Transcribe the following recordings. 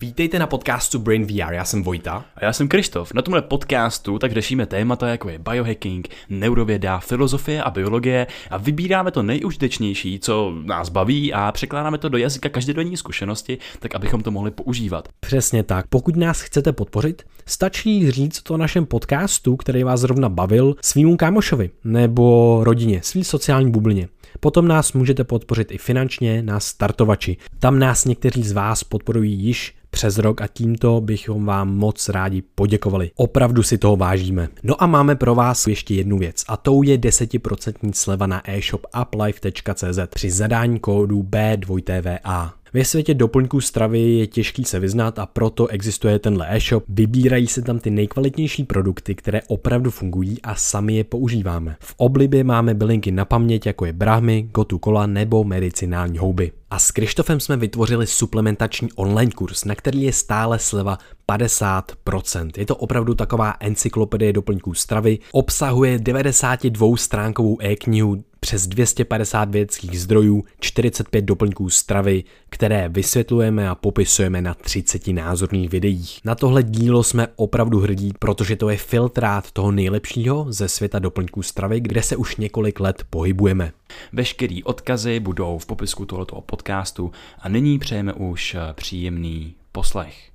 Vítejte na podcastu Brain VR, já jsem Vojta. A já jsem Krištof. Na tomhle podcastu tak řešíme témata jako je biohacking, neurověda, filozofie a biologie a vybíráme to nejužitečnější, co nás baví a překládáme to do jazyka každodenní zkušenosti, tak abychom to mohli používat. Přesně tak. Pokud nás chcete podpořit, stačí říct to našem podcastu, který vás zrovna bavil, svýmu kámošovi nebo rodině, svý sociální bublině. Potom nás můžete podpořit i finančně na startovači. Tam nás někteří z vás podporují již přes rok a tímto bychom vám moc rádi poděkovali. Opravdu si toho vážíme. No a máme pro vás ještě jednu věc a tou je 10% sleva na e-shop uplife.cz při zadání kódu B2TVA. Ve světě doplňků stravy je těžký se vyznat a proto existuje tenhle e-shop. Vybírají se tam ty nejkvalitnější produkty, které opravdu fungují a sami je používáme. V oblibě máme bylinky na paměť, jako je brahmy, gotu kola nebo medicinální houby. A s Krištofem jsme vytvořili suplementační online kurz, na který je stále sleva 50%. Je to opravdu taková encyklopedie doplňků stravy, obsahuje 92 stránkovou e-knihu, přes 250 vědeckých zdrojů, 45 doplňků stravy, které vysvětlujeme a popisujeme na 30 názorných videích. Na tohle dílo jsme opravdu hrdí, protože to je filtrát toho nejlepšího ze světa doplňků stravy, kde se už několik let pohybujeme. Veškerý odkazy budou v popisku tohoto podcastu a nyní přejeme už příjemný poslech.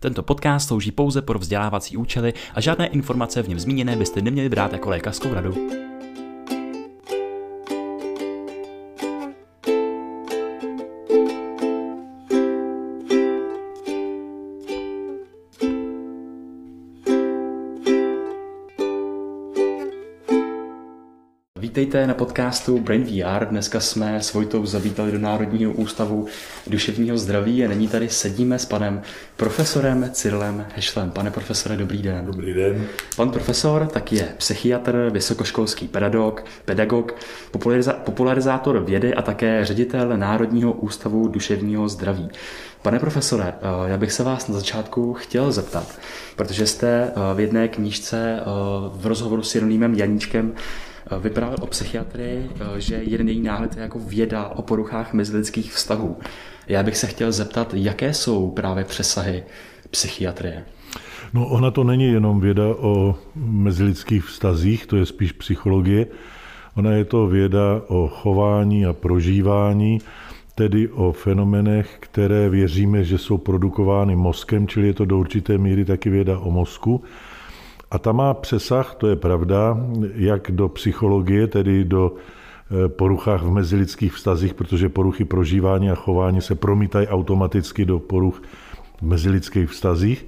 Tento podcast slouží pouze pro vzdělávací účely a žádné informace v něm zmíněné byste neměli brát jako lékařskou radu. Vítejte na podcastu Brain VR. Dneska jsme s Vojtou zavítali do Národního ústavu duševního zdraví a nyní tady sedíme s panem profesorem Cyrilem Hešlem. Pane profesore, dobrý den. Dobrý den. Pan profesor tak je psychiatr, vysokoškolský pedagog, pedagog populariza- popularizátor vědy a také ředitel Národního ústavu duševního zdraví. Pane profesore, eh, já bych se vás na začátku chtěl zeptat, protože jste eh, v jedné knížce eh, v rozhovoru s Jeronýmem Janíčkem vyprávěl o psychiatrii, eh, že jeden její náhled je jako věda o poruchách mezilidských vztahů. Já bych se chtěl zeptat, jaké jsou právě přesahy psychiatrie? No ona to není jenom věda o mezilidských vztazích, to je spíš psychologie. Ona je to věda o chování a prožívání, tedy o fenomenech, které věříme, že jsou produkovány mozkem, čili je to do určité míry taky věda o mozku. A ta má přesah, to je pravda, jak do psychologie, tedy do eh, poruchách v mezilidských vztazích, protože poruchy prožívání a chování se promítají automaticky do poruch v mezilidských vztazích.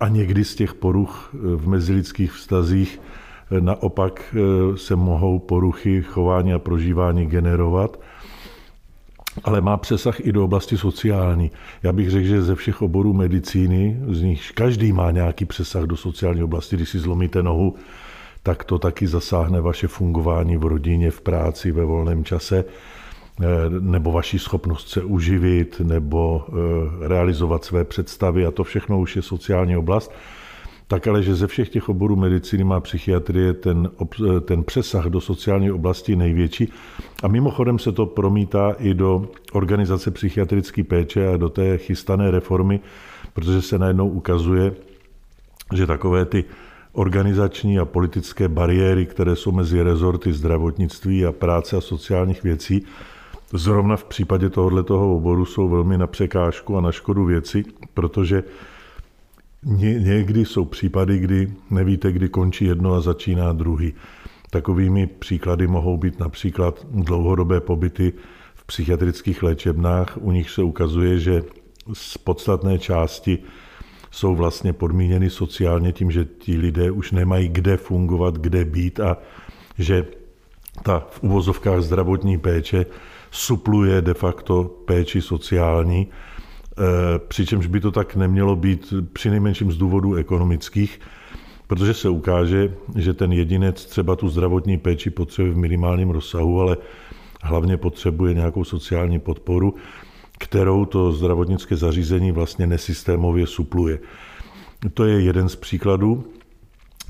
A někdy z těch poruch eh, v mezilidských vztazích eh, naopak se mohou poruchy chování a prožívání generovat ale má přesah i do oblasti sociální. Já bych řekl, že ze všech oborů medicíny, z nich každý má nějaký přesah do sociální oblasti. Když si zlomíte nohu, tak to taky zasáhne vaše fungování v rodině, v práci, ve volném čase, eh, nebo vaši schopnost se uživit, nebo eh, realizovat své představy a to všechno už je sociální oblast tak ale že ze všech těch oborů medicíny má psychiatrie ten, ten přesah do sociální oblasti největší. A mimochodem se to promítá i do organizace psychiatrické péče a do té chystané reformy, protože se najednou ukazuje, že takové ty organizační a politické bariéry, které jsou mezi rezorty zdravotnictví a práce a sociálních věcí, zrovna v případě tohoto oboru jsou velmi na překážku a na škodu věci, protože Ně, někdy jsou případy, kdy nevíte, kdy končí jedno a začíná druhý. Takovými příklady mohou být například dlouhodobé pobyty v psychiatrických léčebnách, u nich se ukazuje, že z podstatné části jsou vlastně podmíněny sociálně tím, že ti lidé už nemají kde fungovat, kde být a že ta v uvozovkách zdravotní péče supluje de facto péči sociální přičemž by to tak nemělo být při nejmenším z důvodů ekonomických, protože se ukáže, že ten jedinec třeba tu zdravotní péči potřebuje v minimálním rozsahu, ale hlavně potřebuje nějakou sociální podporu, kterou to zdravotnické zařízení vlastně nesystémově supluje. To je jeden z příkladů,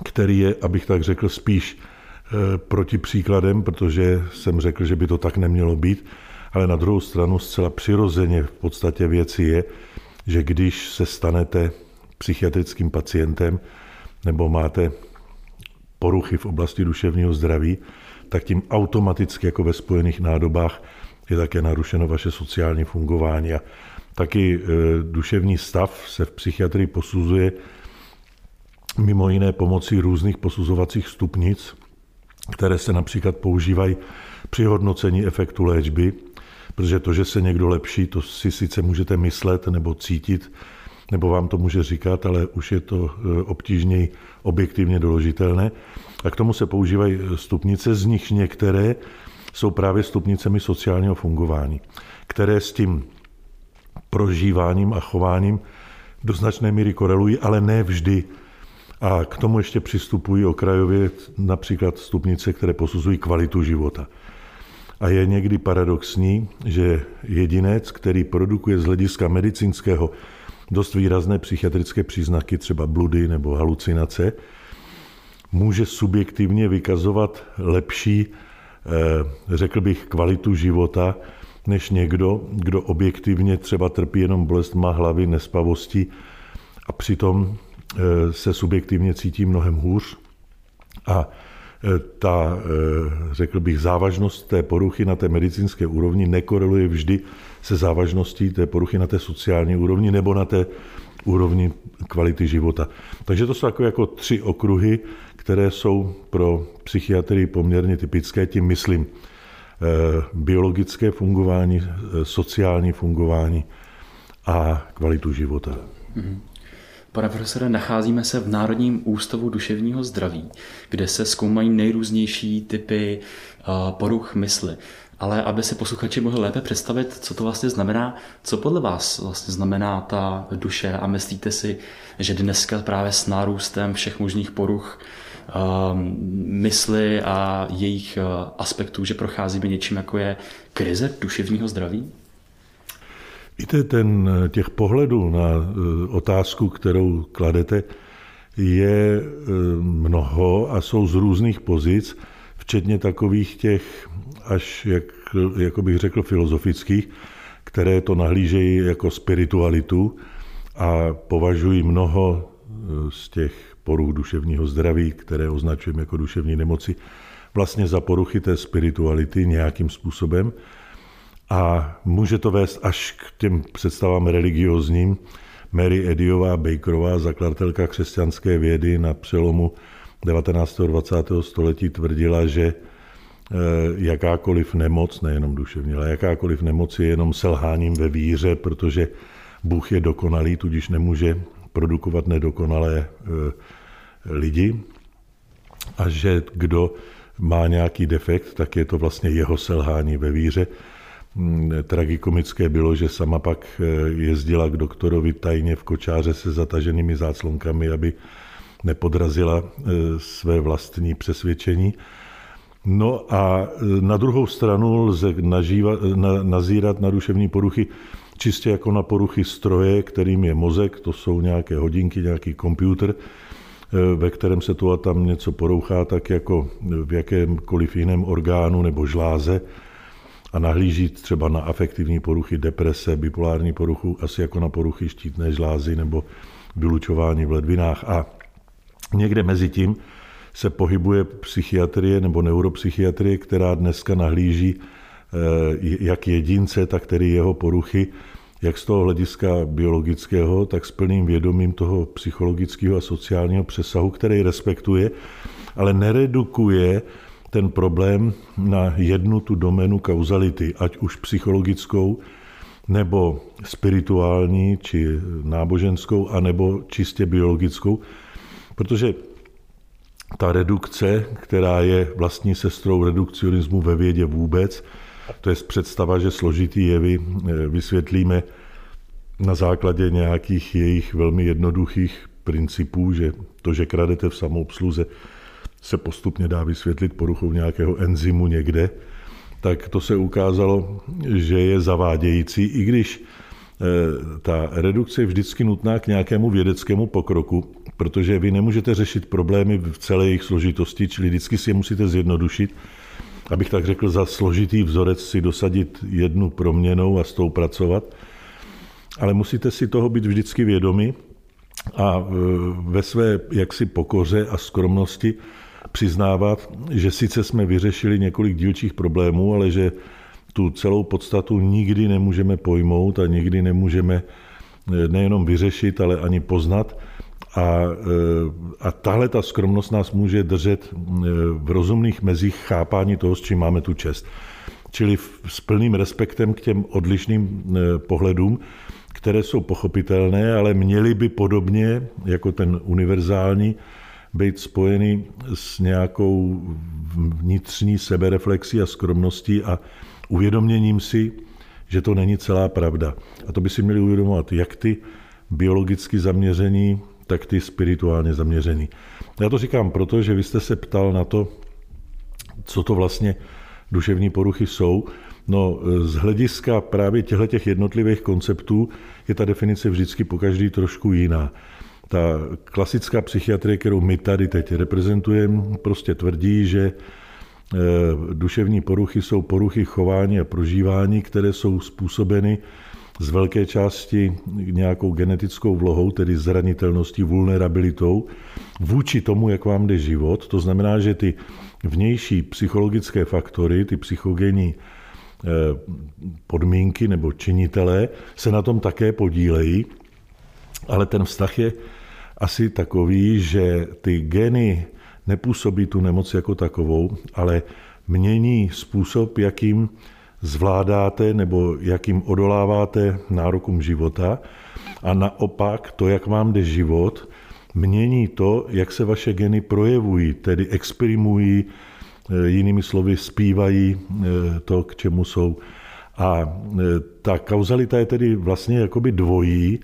který je, abych tak řekl, spíš eh, proti příkladem, protože jsem řekl, že by to tak nemělo být ale na druhou stranu zcela přirozeně v podstatě věci je, že když se stanete psychiatrickým pacientem nebo máte poruchy v oblasti duševního zdraví, tak tím automaticky jako ve spojených nádobách je také narušeno vaše sociální fungování. A taky e, duševní stav se v psychiatrii posuzuje mimo jiné pomocí různých posuzovacích stupnic, které se například používají při hodnocení efektu léčby, protože to, že se někdo lepší, to si sice můžete myslet nebo cítit, nebo vám to může říkat, ale už je to e, obtížněji objektivně doložitelné. A k tomu se používají stupnice, z nich některé jsou právě stupnicemi sociálního fungování, které s tím prožíváním a chováním do značné míry korelují, ale ne vždy. A k tomu ještě přistupují okrajově například stupnice, které posuzují kvalitu života. A je někdy paradoxní, že jedinec, který produkuje z hlediska medicínského dost výrazné psychiatrické příznaky, třeba bludy nebo halucinace, může subjektivně vykazovat lepší, eh, řekl bych, kvalitu života, než někdo, kdo objektivně třeba trpí jenom bolestma hlavy, nespavosti a přitom eh, se subjektivně cítí mnohem hůř. A ta, řekl bych, závažnost té poruchy na té medicínské úrovni nekoreluje vždy se závažností té poruchy na té sociální úrovni nebo na té úrovni kvality života. Takže to jsou takové jako tři okruhy, které jsou pro psychiatrii poměrně typické, tím myslím eh, biologické fungování, eh, sociální fungování a kvalitu života. Mhm. Pane profesore, nacházíme se v Národním ústavu duševního zdraví, kde se zkoumají nejrůznější typy eh, poruch mysli. Ale aby si posluchači mohli lépe představit, co to vlastně znamená, co podle vás vlastně znamená ta duše a myslíte si, že dneska právě s nárůstem všech možných poruch um, mysli a jejich uh, aspektů, že procházíme něčím, jako je krize duševního zdraví? Víte, ten, těch pohledů na uh, otázku, kterou kladete, je uh, mnoho a jsou z různých pozic, včetně takových těch až, jak, jako bych řekl, filozofických, které to nahlížejí jako spiritualitu a považují mnoho z těch poruch duševního zdraví, které označujeme jako duševní nemoci, vlastně za poruchy té spirituality nějakým způsobem. A může to vést až k těm představám religiozním. Mary Ediová Bakerová, zakladatelka křesťanské vědy na přelomu 19. a 20. století tvrdila, že eh, jakákoliv nemoc, nejenom duševní, ale jakákoliv nemoc je jenom selháním ve víře, protože Bůh je dokonalý, tudíž nemůže produkovat nedokonalé eh, lidi a že kdo má nějaký defekt, tak je to vlastně jeho selhání ve víře. Mm, tragikomické bylo, že sama pak eh, jezdila k doktorovi tajně v kočáře se zataženými záclonkami, aby nepodrazila eh, své vlastní přesvědčení. No a na druhou stranu lze nažívat, na, nazírat na duševní poruchy čistě jako na poruchy stroje, kterým je mozek, to jsou nějaké hodinky, nějaký počítač, eh, ve kterém se tu a tam něco porouchá, tak jako v jakémkoliv jiném orgánu nebo žláze a nahlíží třeba na afektivní poruchy, deprese, bipolární poruchu, asi jako na poruchy štítné žlázy nebo vylučování v ledvinách. A někde mezi tím se pohybuje psychiatrie nebo neuropsychiatrie, která dneska nahlíží eh, jak jedince, tak tedy jeho poruchy jak z toho hlediska biologického, tak s plným vědomím toho psychologického a sociálního přesahu, který respektuje, ale neredukuje ten problém na jednu tu doménu kauzality, ať už psychologickou, nebo spirituální, či náboženskou, anebo čistě biologickou, protože ta redukce, která je vlastní sestrou redukcionismu ve vědě vůbec, to je představa, že složitý jevy eh, vysvětlíme na základě nějakých jejich velmi jednoduchých principů, že to, že kradete v samoobsluze, se postupně dá vysvětlit poruchou nějakého enzymu někde, tak to se ukázalo, že je zavádějící, i když eh, ta redukce je vždycky nutná k nějakému vědeckému pokroku, protože vy nemůžete řešit problémy v celé jejich složitosti, čili vždycky si je musíte zjednodušit abych tak řekl, za složitý vzorec si dosadit jednu proměnou a s tou pracovat. ale musíte si toho být vždycky vědomi a e, ve své jaksi pokoře a skromnosti přiznávat, že sice jsme vyřešili několik dílčích problémů, ale že tu celou podstatu nikdy nemůžeme pojmout a nikdy nemůžeme e, nejenom vyřešit, ale ani poznat. A, e, a tahle ta skromnost nás může držet v rozumných mezích chápání toho, s čím máme tu čest. Čili s plným respektem k těm odlišným pohledům, které jsou pochopitelné, ale měly by podobně jako ten univerzální být spojeny s nějakou vnitřní sebereflexí a skromností a uvědoměním si, že to není celá pravda. A to by si měli uvědomovat jak ty biologicky zaměření, tak ty spirituálně zaměření. Já to říkám proto, že vy jste se ptal na to, co to vlastně duševní poruchy jsou. No, z hlediska právě těchto jednotlivých konceptů je ta definice vždycky po každý trošku jiná. Ta klasická psychiatrie, kterou my tady teď reprezentujeme, prostě tvrdí, že eh, duševní poruchy jsou poruchy chování a prožívání, které jsou způsobeny z velké části nějakou genetickou vlohou, tedy zranitelností, vulnerabilitou, vůči tomu, jak vám jde život. To znamená, že ty vnější psychologické faktory, ty psychogenní eh, podmínky nebo činitelé se na tom také podílejí, ale ten vztah je asi takový, že ty geny nepůsobí tu nemoc jako takovou, ale mění způsob, jakým zvládáte nebo jakým odoláváte nárokům života a naopak to, jak vám jde život, mění to, jak se vaše geny projevují, tedy exprimují, e, jinými slovy zpívají e, to, k čemu jsou. A e, ta kauzalita je tedy vlastně jakoby dvojí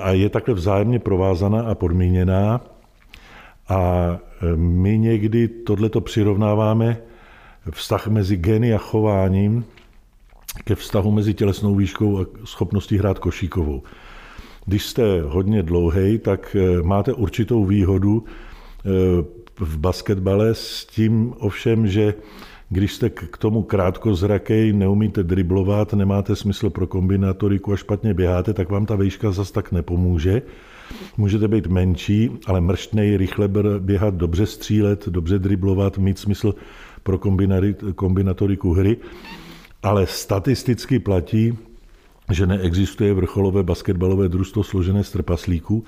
a je takhle vzájemně provázaná a podmíněná. A my někdy tohleto přirovnáváme vztah mezi geny a chováním ke vztahu mezi tělesnou výškou a schopností hrát košíkovou. Když jste hodně dlouhý, tak eh, máte určitou výhodu eh, v basketbale s tím ovšem, že když jste k tomu krátkozrakej, neumíte driblovat, nemáte smysl pro kombinatoriku a špatně běháte, tak vám ta výška zas tak nepomůže. Můžete být menší, ale mrštnej, rychle běhat, dobře střílet, dobře driblovat, mít smysl pro kombinatoriku hry. Ale statisticky platí, že neexistuje vrcholové basketbalové družstvo složené z trpaslíků.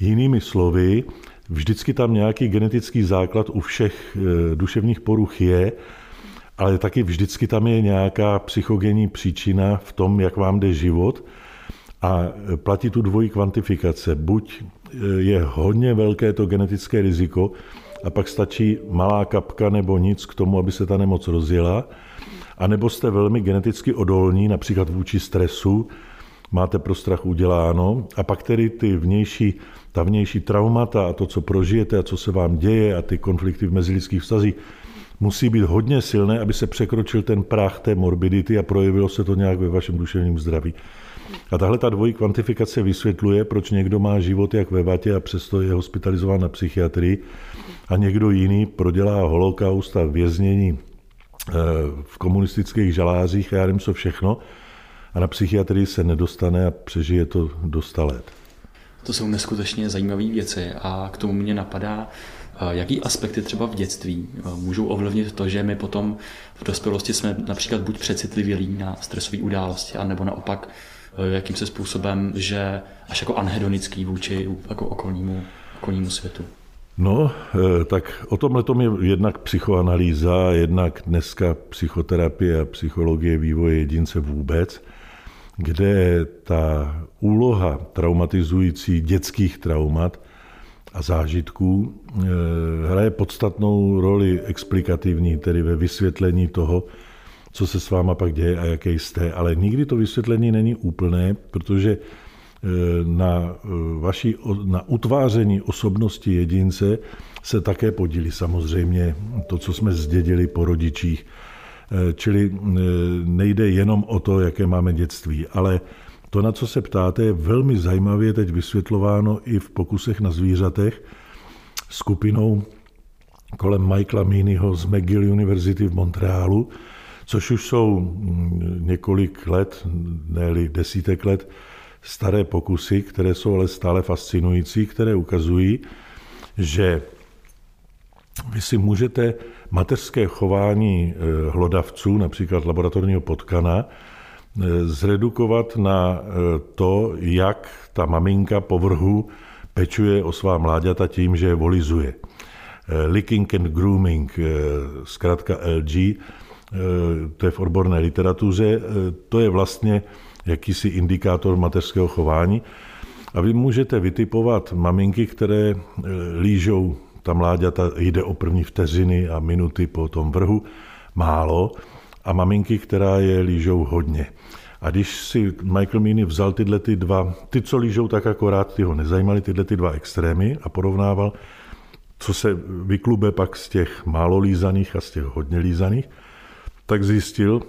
Jinými slovy, vždycky tam nějaký genetický základ u všech eh, duševních poruch je, ale taky vždycky tam je nějaká psychogenní příčina v tom, jak vám jde život. A platí tu dvojí kvantifikace. Buď eh, je hodně velké to genetické riziko, a pak stačí malá kapka nebo nic k tomu, aby se ta nemoc rozjela, a nebo jste velmi geneticky odolní, například vůči stresu, máte pro strach uděláno, a pak tedy ty vnější, ta vnější traumata a to, co prožijete a co se vám děje a ty konflikty v mezilidských vztazích, musí být hodně silné, aby se překročil ten práh té morbidity a projevilo se to nějak ve vašem duševním zdraví. A tahle ta dvojí kvantifikace vysvětluje, proč někdo má život jak ve vatě a přesto je hospitalizován na psychiatrii a někdo jiný prodělá holokaust a věznění eh, v komunistických žalářích a já nevím co všechno a na psychiatrii se nedostane a přežije to do let. To jsou neskutečně zajímavé věci a k tomu mě napadá, jaký aspekty třeba v dětství eh, můžou ovlivnit to, že my potom v dospělosti jsme například buď přecitlivělí na stresové události, anebo naopak jakým se způsobem, že až jako anhedonický vůči jako okolnímu, okolnímu světu. No, eh, tak o tomhle je jednak psychoanalýza, jednak dneska psychoterapie a psychologie vývoje jedince vůbec, kde ta úloha traumatizující dětských traumat a zážitků eh, hraje podstatnou roli explikativní, tedy ve vysvětlení toho, co se s váma pak děje a jaký jste. Ale nikdy to vysvětlení není úplné, protože Eh, na, eh, vaší, na utváření osobnosti jedince se také podílí samozřejmě to, co jsme zdědili po rodičích. Čili nejde jenom o to, jaké máme dětství, ale to, na co se ptáte, je velmi zajímavě teď vysvětlováno i v pokusech na zvířatech skupinou kolem Michaela Meanyho z McGill University v Montrealu, což už jsou mm, několik let, ne desítek let, staré pokusy, které jsou ale stále fascinující, které ukazují, že vy si můžete mateřské chování eh, hlodavců, například laboratorního potkana, zredukovat na eh, to, jak ta maminka povrhu pečuje o svá mláďata tím, že je volizuje. Licking and grooming, zkrátka LG, to je v odborné literatuře, to je vlastně jakýsi indikátor mateřského chování. A vy můžete vytipovat maminky, které lížou ta mláďata jde o první vteřiny a minuty po tom vrhu, málo, a maminky, která je lížou hodně. A když si Michael Meany vzal tyhle ty dva, ty, co lížou tak akorát, ty ho nezajímaly, tyhle ty dva extrémy a porovnával, co se vyklube pak z těch málo lízaných a z těch hodně lízaných, tak zjistil,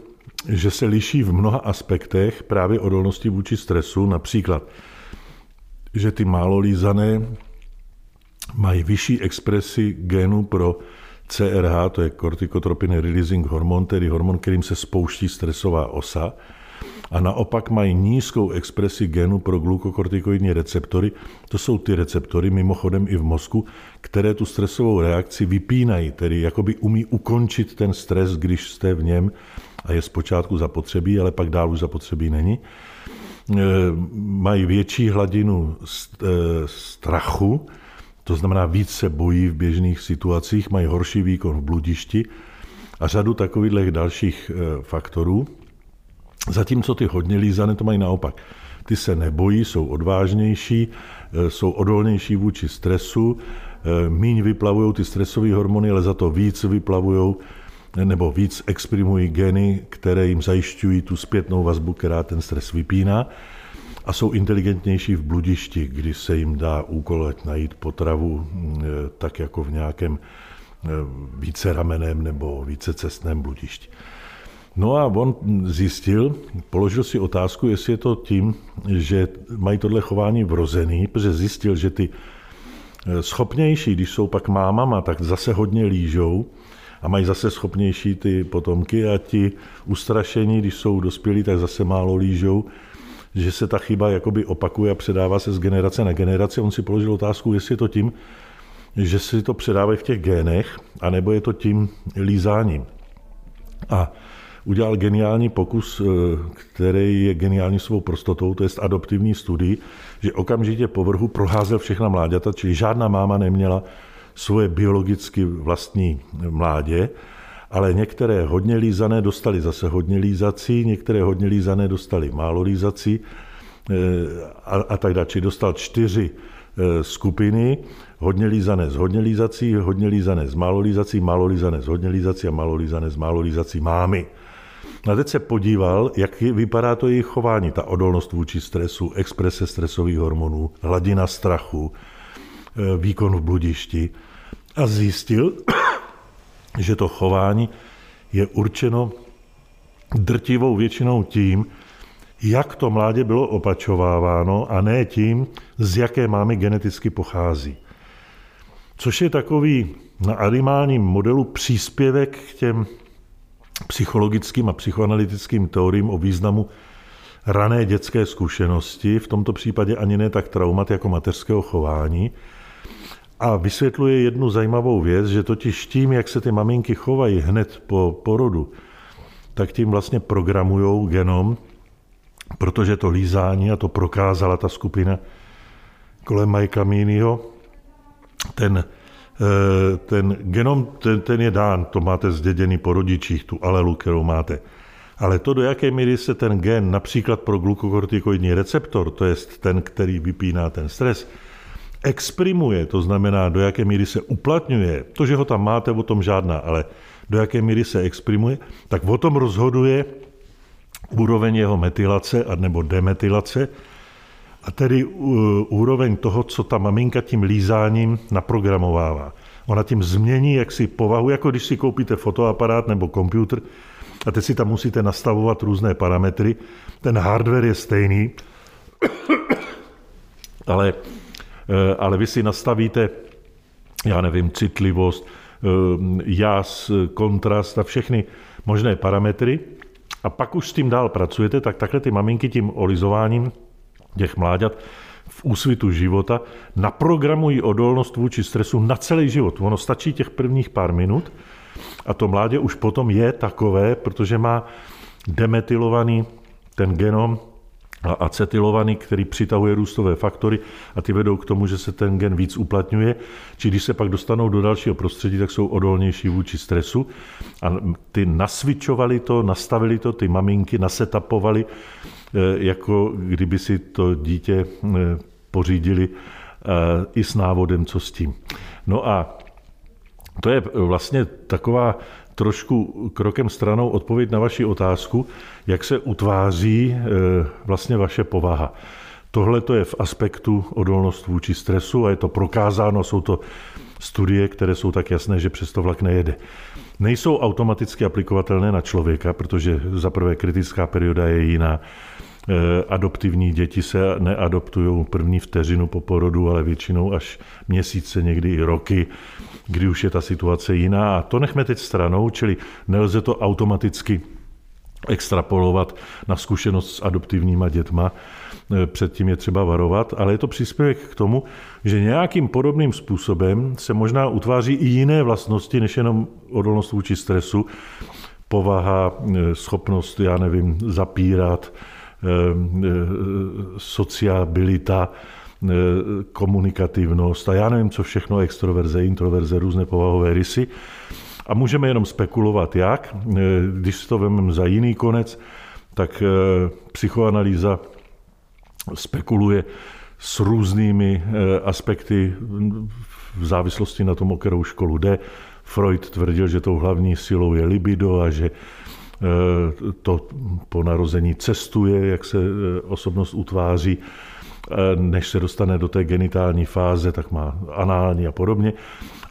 že se liší v mnoha aspektech právě odolnosti vůči stresu, například, že ty málo lízané mají vyšší expresi genu pro CRH, to je corticotropin releasing hormon, tedy hormon, kterým se spouští stresová osa, a naopak mají nízkou expresi genu pro glukokortikoidní receptory. To jsou ty receptory, mimochodem i v mozku, které tu stresovou reakci vypínají, tedy jakoby umí ukončit ten stres, když jste v něm a je zpočátku zapotřebí, ale pak dál už zapotřebí není. E, mají větší hladinu e, strachu, to znamená, víc se bojí v běžných situacích, mají horší výkon v bludišti a řadu takových dalších e, faktorů. Zatímco ty hodně lízané to mají naopak. Ty se nebojí, jsou odvážnější, e, jsou odolnější vůči stresu, e, míň vyplavují ty stresové hormony, ale za to víc vyplavují nebo víc exprimují geny, které jim zajišťují tu zpětnou vazbu, která ten stres vypíná a jsou inteligentnější v bludišti, kdy se jim dá úkol najít potravu mm, e, tak jako v nějakém e, více rameném nebo více cestném bludišti. No a on zjistil, položil si otázku, jestli je to tím, že mají tohle chování vrozený, protože zjistil, že ty e, schopnější, když jsou pak mámama, tak zase hodně lížou a mají zase schopnější ty potomky a ti ustrašení, když jsou dospělí, tak zase málo lížou že se ta chyba jakoby opakuje a předává se z generace na generaci. On si položil otázku, jestli je to tím, že si to předávají v těch génech, anebo je to tím lízáním. A udělal geniální pokus, eh, který je geniální svou prostotou, to je adoptivní studii, že okamžitě po vrhu proházel všechna mláďata, čili žádná máma neměla svoje biologicky vlastní mládě, ale některé hodně lízané dostali zase hodně lízací, některé hodně lízané dostali málo lízací eh, a, a tak dále. Či dostal čtyři eh, skupiny, hodně lízané z hodně lízací, hodně lízané z málo lízací, málo lízané z hodně lízací a málo lízané z málo lízací mámy. A teď se podíval, jak vypadá to jejich chování, ta odolnost vůči stresu, exprese stresových hormonů, hladina strachu, eh, výkon v bludišti a zjistil, že to chování je určeno drtivou většinou tím, jak to mládě bylo opačováváno a ne tím, z jaké máme geneticky pochází. Což je takový na animálním modelu příspěvek k těm psychologickým a psychoanalytickým teoriím o významu rané dětské zkušenosti, v tomto případě ani ne tak traumat jako mateřského chování, a vysvětluje jednu zajímavou věc, že totiž tím, jak se ty maminky chovají hned po porodu, tak tím vlastně programují genom, protože to lízání, a to prokázala ta skupina kolem Majka Mínio, ten, eh, ten genom, ten, ten je dán, to máte zděděný po rodičích, tu alelu, kterou máte. Ale to, do jaké míry se ten gen, například pro glukokortikoidní receptor, to je ten, který vypíná ten stres, exprimuje, to znamená, do jaké míry se uplatňuje, to, že ho tam máte, o tom žádná, ale do jaké míry se exprimuje, tak o tom rozhoduje úroveň jeho metylace a nebo demetylace, a tedy úroveň toho, co ta maminka tím lízáním naprogramovává. Ona tím změní jaksi povahu, jako když si koupíte fotoaparát nebo počítač a teď si tam musíte nastavovat různé parametry. Ten hardware je stejný, ale ale vy si nastavíte, já nevím, citlivost, eh, jas, kontrast a všechny možné parametry a pak už s tím dál pracujete, tak takhle ty maminky tím olizováním těch mláďat v úsvitu života naprogramují odolnost vůči stresu na celý život. Ono stačí těch prvních pár minut a to mládě už potom je takové, protože má demetylovaný ten genom a acetylovaný, který přitahuje růstové faktory a ty vedou k tomu, že se ten gen víc uplatňuje. Či když se pak dostanou do dalšího prostředí, tak jsou odolnější vůči stresu. A ty nasvičovali to, nastavili to, ty maminky nasetapovali, eh, jako kdyby si to dítě eh, pořídili eh, i s návodem, co s tím. No a to je vlastně taková trošku krokem stranou odpověď na vaši otázku, jak se utváří e, vlastně vaše povaha. Tohle to je v aspektu odolnost vůči stresu a je to prokázáno, jsou to studie, které jsou tak jasné, že přesto vlak nejede. Nejsou automaticky aplikovatelné na člověka, protože za prvé kritická perioda je jiná. E, adoptivní děti se neadoptují první vteřinu po porodu, ale většinou až měsíce, někdy i roky kdy už je ta situace jiná. A to nechme teď stranou, čili nelze to automaticky extrapolovat na zkušenost s adoptivníma dětma. E, předtím je třeba varovat, ale je to příspěvek k tomu, že nějakým podobným způsobem se možná utváří i jiné vlastnosti, než jenom odolnost vůči stresu, povaha, e, schopnost, já nevím, zapírat, e, sociabilita, komunikativnost a já nevím, co všechno, extroverze, introverze, různé povahové rysy. A můžeme jenom spekulovat, jak. Eh, když si to vezmeme za jiný konec, tak eh, psychoanalýza spekuluje s různými aspekty v závislosti na tom, o kterou školu jde. Freud tvrdil, že tou hlavní silou je libido a že to po narození cestuje, jak se osobnost utváří. Eh, než se dostane do té genitální fáze, tak má anální a podobně.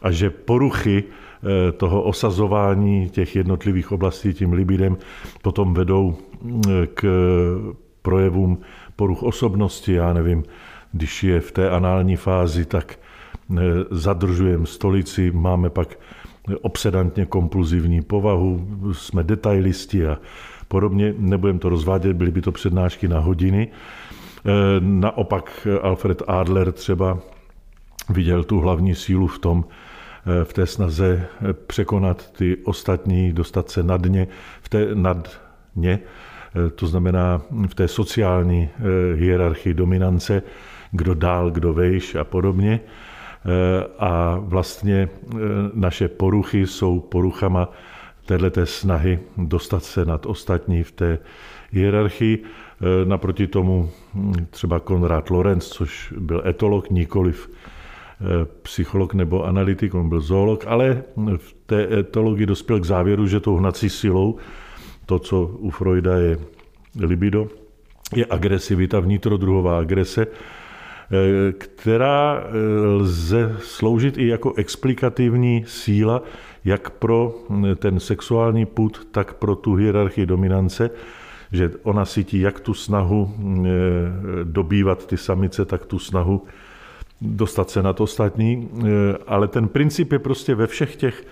A že poruchy eh, toho osazování těch jednotlivých oblastí tím libidem potom vedou eh, k projevům poruch osobnosti. Já nevím, když je v té anální fázi, tak zadržujeme stolici, máme pak obsedantně kompulzivní povahu, jsme detailisti a podobně. Nebudem to rozvádět, byly by to přednášky na hodiny. Eh, naopak Alfred Adler třeba viděl tu hlavní sílu v tom, eh, v té snaze eh, překonat ty ostatní, dostat se nad ně, v té nad to znamená v té sociální hierarchii dominance, kdo dál, kdo vejš a podobně. A vlastně naše poruchy jsou poruchama této snahy dostat se nad ostatní v té hierarchii. Eh, naproti tomu hm, třeba Konrad Lorenz, což byl etolog, nikoliv eh, psycholog nebo analytik, on byl zoolog, ale v té etologii dospěl k závěru, že tou hnací silou, to, co u Freuda je libido, je agresivita, vnitrodruhová agrese, eh, která lze sloužit i jako explikativní síla, jak pro hm, ten sexuální put, tak pro tu hierarchii dominance že ona cítí jak tu snahu mm, e, dobývat ty samice, tak tu snahu dostat se nad ostatní, e, ale ten princip je prostě ve všech těch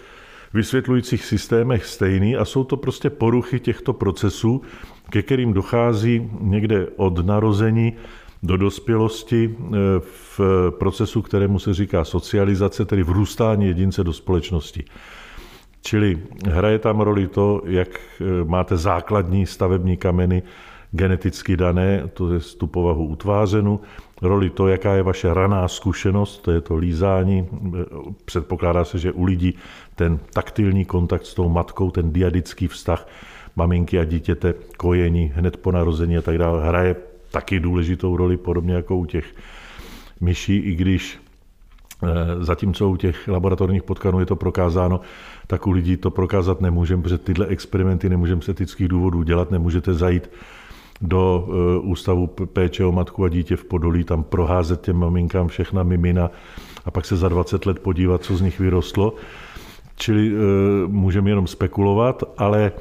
vysvětlujících systémech stejný a jsou to prostě poruchy těchto procesů, ke kterým dochází někde od narození do dospělosti e, v procesu, kterému se říká socializace, tedy vrůstání jedince do společnosti. Čili hraje tam roli to, jak eh, máte základní stavební kameny geneticky dané, to je tu povahu utvářenu, roli to, jaká je vaše raná zkušenost, to je to lízání. Předpokládá se, že u lidí ten taktilní kontakt s tou matkou, ten diadický vztah maminky a dítěte, kojení hned po narození a tak dále, hraje taky důležitou roli, podobně jako u těch myší, i když zatímco u těch laboratorních potkanů je to prokázáno, tak u lidí to prokázat nemůžeme, protože tyhle experimenty nemůžeme z etických důvodů dělat, nemůžete zajít do eh, ústavu péče o matku a dítě v Podolí, tam proházet těm maminkám všechna mimina a pak se za 20 let podívat, co z nich vyrostlo. Čili e, můžeme jenom spekulovat, ale e,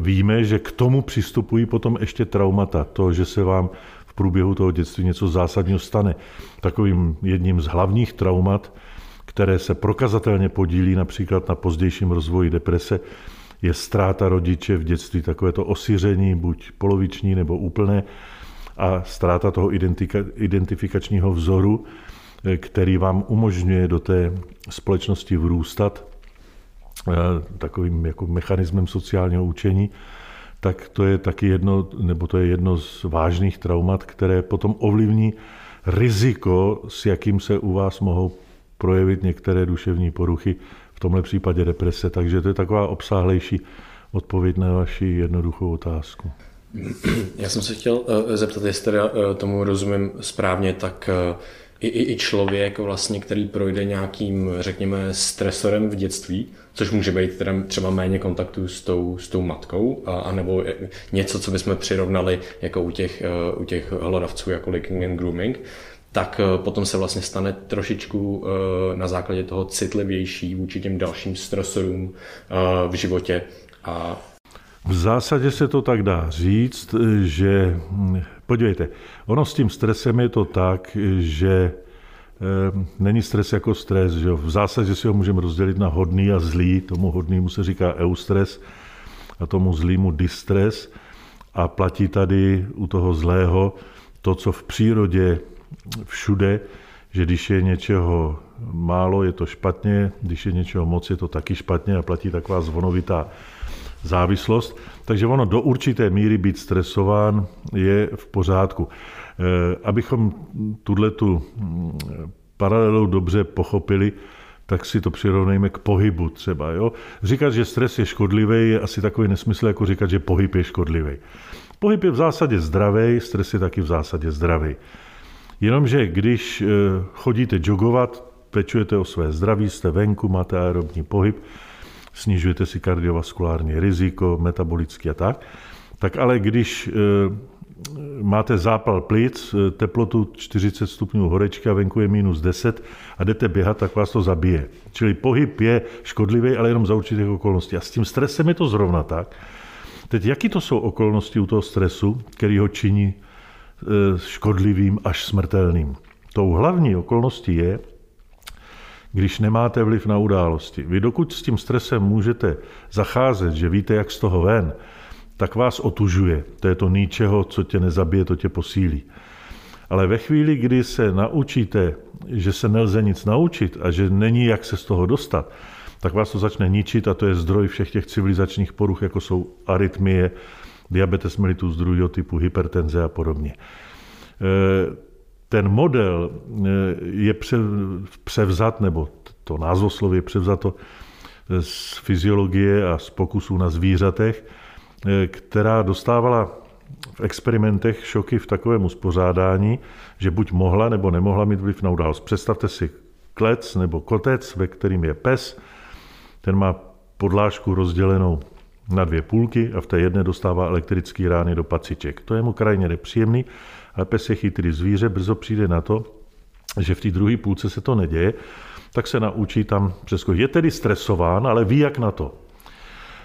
víme, že k tomu přistupují potom ještě traumata. To, že se vám v průběhu toho dětství něco zásadního stane. Takovým jedním z hlavních traumat které se prokazatelně podílí například na pozdějším rozvoji deprese, je ztráta rodiče v dětství, takové to osiření, buď poloviční nebo úplné. a ztráta toho identifikačního vzoru, který vám umožňuje do té společnosti vrůstat takovým jako mechanismem sociálního učení, tak to je taky jedno, nebo to je jedno z vážných traumat, které potom ovlivní riziko, s jakým se u vás mohou projevit některé duševní poruchy, v tomhle případě deprese. Takže to je taková obsáhlejší odpověď na vaši jednoduchou otázku. Já jsem se chtěl eh, zeptat, jestli eh, tomu rozumím správně, tak eh, i, i, i člověk, vlastně, který projde nějakým, řekněme, stresorem v dětství, což může být teda třeba méně kontaktu s tou, s tou matkou, a, a nebo něco, co bychom přirovnali jako u těch, u těch hlodavců, jako licking and grooming, tak potom se vlastně stane trošičku na základě toho citlivější vůči těm dalším stresorům v životě. A v zásadě se to tak dá říct, že podívejte, ono s tím stresem je to tak, že eh, není stres jako stres. Že V zásadě si ho můžeme rozdělit na hodný a zlý. Tomu hodnému se říká eustres a tomu zlýmu distres. A platí tady u toho zlého to, co v přírodě všude, že když je něčeho málo, je to špatně, když je něčeho moc, je to taky špatně a platí taková zvonovitá závislost. Takže ono do určité míry být stresován je v pořádku. Eh, abychom tuhle tu mm, paralelu dobře pochopili, tak si to přirovnejme k pohybu třeba. Jo? Říkat, že stres je škodlivý, je asi takový nesmysl, jako říkat, že pohyb je škodlivý. Pohyb je v zásadě zdravý, stres je taky v zásadě zdravý. Jenomže když eh, chodíte jogovat, pečujete o své zdraví, jste venku, máte aerobní pohyb, snižujete si kardiovaskulární riziko, metabolický a tak. Tak ale když e, máte zápal plic, e, teplotu 40 stupňů horečky a venku je minus 10 a jdete běhat, tak vás to zabije. Čili pohyb je škodlivý, ale jenom za určitých okolností. A s tím stresem je to zrovna tak. Teď, jaký to jsou okolnosti u toho stresu, který ho činí e, škodlivým až smrtelným? Tou hlavní okolností je, když nemáte vliv na události. Vy dokud s tím stresem můžete zacházet, že víte, jak z toho ven, tak vás otužuje. To je to ničeho, co tě nezabije, to tě posílí. Ale ve chvíli, kdy se naučíte, že se nelze nic naučit a že není jak se z toho dostat, tak vás to začne ničit a to je zdroj všech těch civilizačních poruch, jako jsou arytmie, diabetes mellitus druhého typu, hypertenze a podobně. E, ten model eh, je převzat, nebo to názvosloví je převzato z fyziologie a z pokusů na zvířatech, eh, která dostávala v experimentech šoky v takovém uspořádání, že buď mohla nebo nemohla mít vliv na událost. Představte si klec nebo kotec, ve kterým je pes, ten má podlážku rozdělenou na dvě půlky a v té jedné dostává elektrický rány do paciček. To je mu krajně nepříjemný ale pes je chytrý zvíře, brzo přijde na to, že v té druhé půlce se to neděje, tak se naučí tam přeskočit. Je tedy stresován, ale ví, jak na to.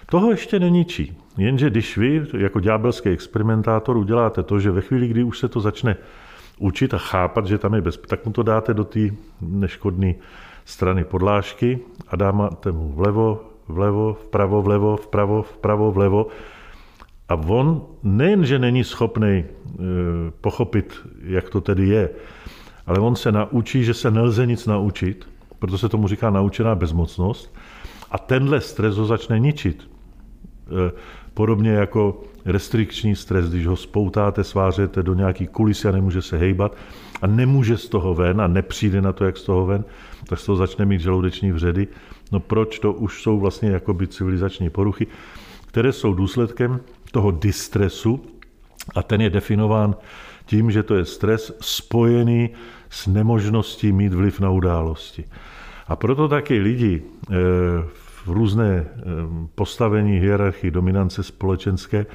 Toho ještě neničí. Jenže když vy, jako ďábelský experimentátor, uděláte to, že ve chvíli, kdy už se to začne učit a chápat, že tam je bezpečí, tak mu to dáte do té neškodné strany podlážky a dáte mu vlevo, vlevo, vpravo, vlevo, vpravo, vpravo, vlevo a on nejenže není schopný eh, pochopit, jak to tedy je, ale on se naučí, že se nelze nic naučit, proto se tomu říká naučená bezmocnost, a tenhle stres ho začne ničit. Eh, podobně jako restrikční stres, když ho spoutáte, svářete do nějaký kulisy a nemůže se hejbat a nemůže z toho ven a nepřijde na to, jak z toho ven, tak z toho začne mít žaludeční vředy. No proč? To už jsou vlastně jakoby civilizační poruchy, které jsou důsledkem toho distresu a ten je definován tím, že to je stres spojený s nemožností mít vliv na události. A proto taky lidi eh, v různé eh, postavení hierarchii dominance společenské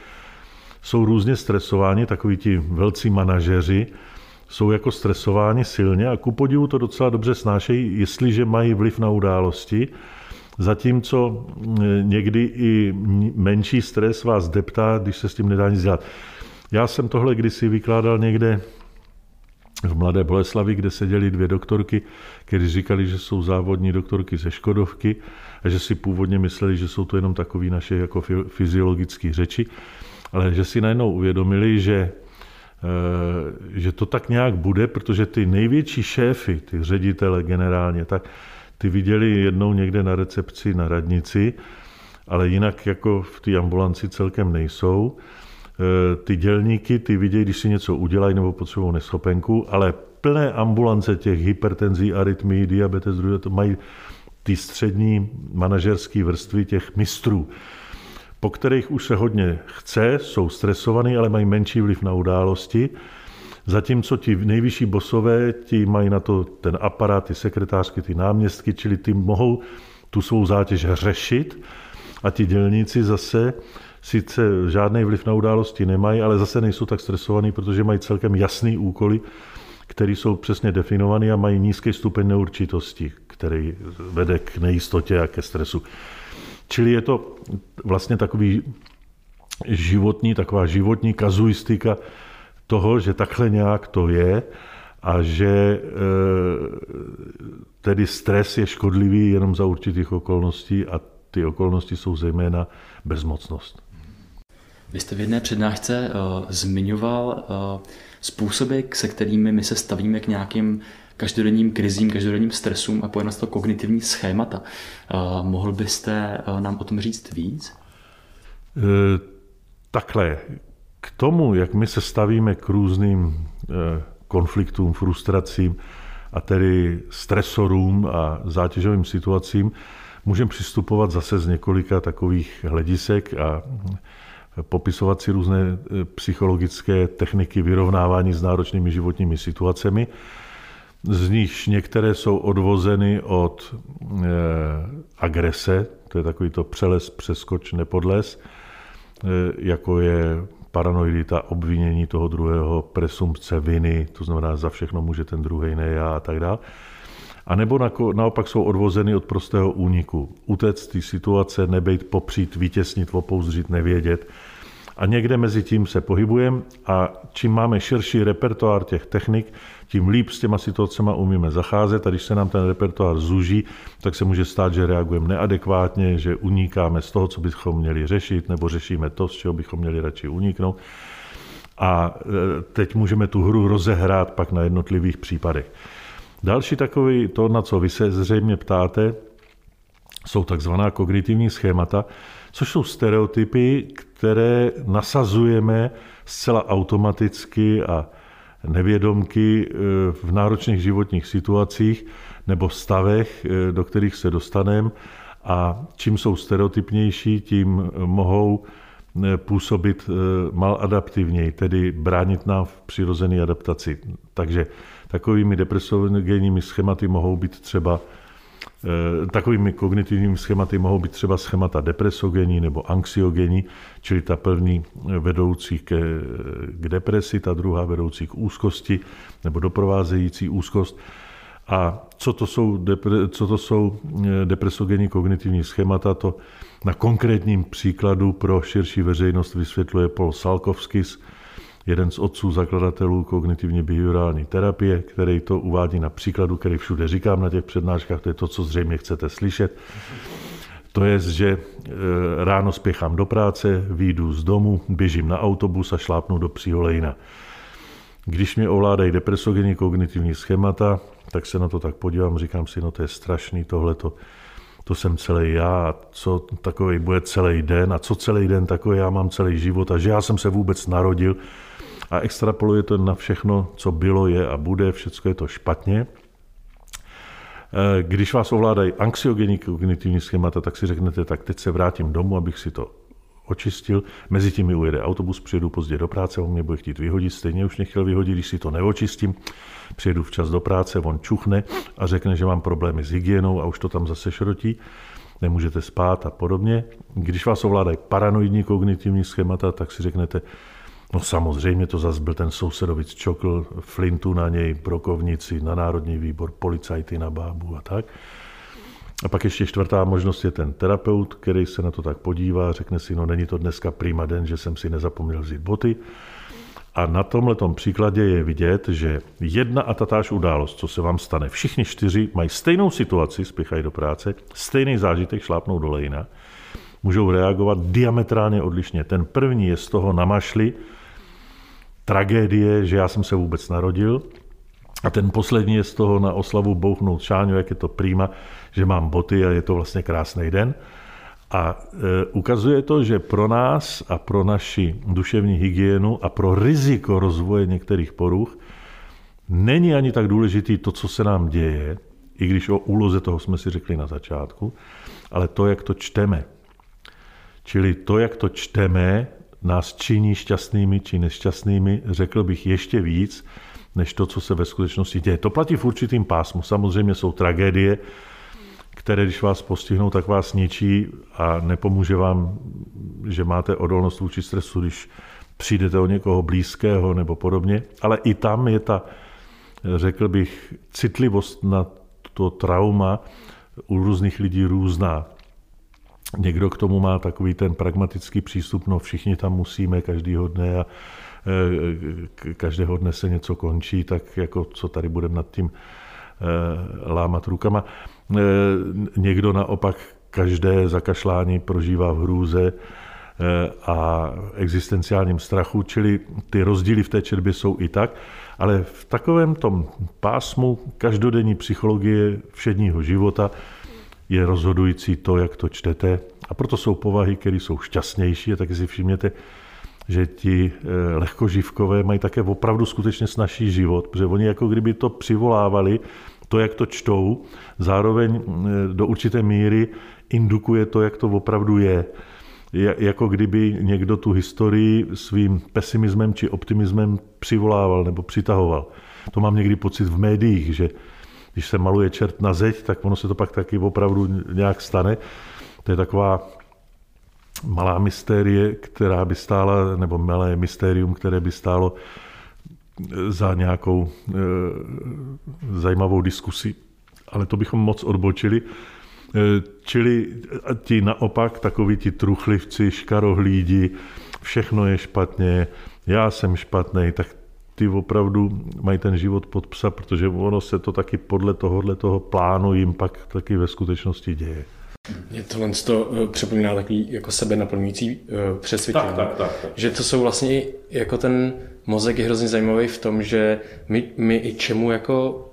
jsou různě stresováni, takoví ti velcí manažeři, jsou jako stresováni silně a ku podivu to docela dobře snášejí, jestliže mají vliv na události Zatímco eh, někdy i menší stres vás deptá, když se s tím nedá nic dělat. Já jsem tohle kdysi vykládal někde v Mladé Boleslavi, kde seděli dvě doktorky, které říkali, že jsou závodní doktorky ze Škodovky a že si původně mysleli, že jsou to jenom takové naše jako fyziologické řeči, ale že si najednou uvědomili, že že to tak nějak bude, protože ty největší šéfy, ty ředitele generálně, tak ty viděli jednou někde na recepci na radnici, ale jinak jako v té ambulanci celkem nejsou. Eh, ty dělníky, ty vidějí, když si něco udělají nebo potřebují neschopenku, ale plné ambulance těch hypertenzí, arytmí, diabetes, druhé, to mají ty střední manažerské vrstvy těch mistrů, po kterých už se hodně chce, jsou stresovaní, ale mají menší vliv na události. Zatímco ti nejvyšší bosové, ti mají na to ten aparát, ty sekretářky, ty náměstky, čili ty mohou tu svou zátěž řešit a ti dělníci zase sice žádný vliv na události nemají, ale zase nejsou tak stresovaní, protože mají celkem jasný úkoly, které jsou přesně definované a mají nízký stupeň neurčitosti, který vede k nejistotě a ke stresu. Čili je to vlastně takový životní, taková životní kazuistika toho, že takhle nějak to je a že e, tedy stres je škodlivý jenom za určitých okolností a ty okolnosti jsou zejména bezmocnost. Vy jste v jedné přednášce uh, zmiňoval uh, způsoby, se kterými my se stavíme k nějakým každodenním krizím, každodenním stresům a pojďme to kognitivní schémata. Uh, mohl byste uh, nám o tom říct víc? Uh, takhle. K tomu, jak my se stavíme k různým uh, konfliktům, frustracím a tedy stresorům a zátěžovým situacím, můžeme přistupovat zase z několika takových hledisek a popisovat si různé e, psychologické techniky vyrovnávání s náročnými životními situacemi. Z nich některé jsou odvozeny od e, agrese, to je takový to přeles, přeskoč, nepodles, e, jako je paranoidita, obvinění toho druhého, presumpce viny, to znamená, za všechno může ten druhý, ne já a tak dále. A nebo naopak jsou odvozeny od prostého úniku. Utéct z té situace, nebejt popřít, vytěsnit, opouzdřit, nevědět. A někde mezi tím se pohybujeme a čím máme širší repertoár těch technik, tím líp s těma situacemi umíme zacházet a když se nám ten repertoár zúží, tak se může stát, že reagujeme neadekvátně, že unikáme z toho, co bychom měli řešit, nebo řešíme to, z čeho bychom měli radši uniknout. A e, teď můžeme tu hru rozehrát pak na jednotlivých případech. Další takový, to, na co vy se zřejmě ptáte, jsou takzvaná kognitivní schémata, což jsou stereotypy, které nasazujeme zcela automaticky a nevědomky e, v náročných životních situacích nebo stavech, e, do kterých se dostaneme. A čím jsou stereotypnější, tím mohou e, působit maladaptivněji, tedy bránit nám v přirozené adaptaci. Takže Takovými depresogenními schématy mohou být třeba eh, Takovými kognitivními schématy mohou být třeba schémata depresogenní nebo anxiogenní, čili ta první vedoucí ke, k depresi, ta druhá vedoucí k úzkosti nebo doprovázející úzkost. A co to jsou, depre, co to jsou eh, depresogenní kognitivní schémata, to na konkrétním příkladu pro širší veřejnost vysvětluje Paul Salkovskis, jeden z otců zakladatelů kognitivně behaviorální terapie, který to uvádí na příkladu, který všude říkám na těch přednáškách, to je to, co zřejmě chcete slyšet. To je, že e, ráno spěchám do práce, výjdu z domu, běžím na autobus a šlápnu do psího lejna. Když mě ovládají depresogenní kognitivní schémata, tak se na to tak podívám, říkám si, no to je strašný, tohleto, to jsem celý já, co takový bude celý den a co celý den takový já mám celý život a že já jsem se vůbec narodil a extrapoluje to na všechno, co bylo, je a bude, všechno je to špatně. Eh, když vás ovládají anxiogenní kognitivní schémata, tak si řeknete, tak teď se vrátím domů, abych si to očistil. Mezi tím mi ujede autobus, přijedu pozdě do práce, on mě bude chtít vyhodit, stejně už nechtěl vyhodit, když si to neočistím. Přijedu včas do práce, on čuchne a řekne, že mám problémy s hygienou a už to tam zase šrotí nemůžete spát a podobně. Když vás ovládají paranoidní kognitivní schémata, tak si řeknete, No samozřejmě to zase byl ten sousedovic čokl, flintu na něj, brokovnici, na národní výbor, policajty na bábu a tak. A pak ještě čtvrtá možnost je ten terapeut, který se na to tak podívá, řekne si, no není to dneska prima den, že jsem si nezapomněl vzít boty. A na tomhle příkladě je vidět, že jedna a tatáž událost, co se vám stane, všichni čtyři mají stejnou situaci, spěchají do práce, stejný zážitek, šlápnou do lejna, můžou reagovat diametrálně odlišně. Ten první je z toho namašli, tragédie, že já jsem se vůbec narodil. A ten poslední je z toho na oslavu bouchnout šáňu, jak je to prýma, že mám boty a je to vlastně krásný den. A e, ukazuje to, že pro nás a pro naši duševní hygienu a pro riziko rozvoje některých poruch není ani tak důležitý to, co se nám děje, i když o úloze toho jsme si řekli na začátku, ale to, jak to čteme. Čili to, jak to čteme, nás činí šťastnými či nešťastnými, řekl bych ještě víc, než to, co se ve skutečnosti děje. To platí v určitým pásmu. Samozřejmě jsou tragédie, které, když vás postihnou, tak vás ničí a nepomůže vám, že máte odolnost vůči stresu, když přijdete o někoho blízkého nebo podobně. Ale i tam je ta, řekl bych, citlivost na to trauma u různých lidí různá. Někdo k tomu má takový ten pragmatický přístup, no všichni tam musíme každýho dne a e, každého dne se něco končí, tak jako co tady budeme nad tím e, lámat rukama. E, někdo naopak každé zakašlání prožívá v hrůze a existenciálním strachu, čili ty rozdíly v té četbě jsou i tak, ale v takovém tom pásmu každodenní psychologie všedního života je rozhodující to, jak to čtete. A proto jsou povahy, které jsou šťastnější. A taky si všimněte, že ti eh, lehkoživkové mají také opravdu skutečně snažší život, protože oni jako kdyby to přivolávali, to, jak to čtou, zároveň eh, do určité míry indukuje to, jak to opravdu je. Jako kdyby někdo tu historii svým pesimismem či optimismem přivolával nebo přitahoval. To mám někdy pocit v médiích, že když se maluje čert na zeď, tak ono se to pak taky opravdu nějak stane. To je taková malá mystérie, která by stála, nebo malé mystérium, které by stálo za nějakou e, zajímavou diskusi. Ale to bychom moc odbočili. E, čili ti naopak, takoví ti truchlivci, škarohlídi, všechno je špatně, já jsem špatný, tak ty opravdu mají ten život pod psa, protože ono se to taky podle tohohle toho plánu jim pak taky ve skutečnosti děje. Je tohle to eh, připomíná takový jako sebe naplňující uh, přesvědčení. Tak, tak, tak, tak. Že to jsou vlastně jako ten mozek je hrozně zajímavý v tom, že my, my i čemu jako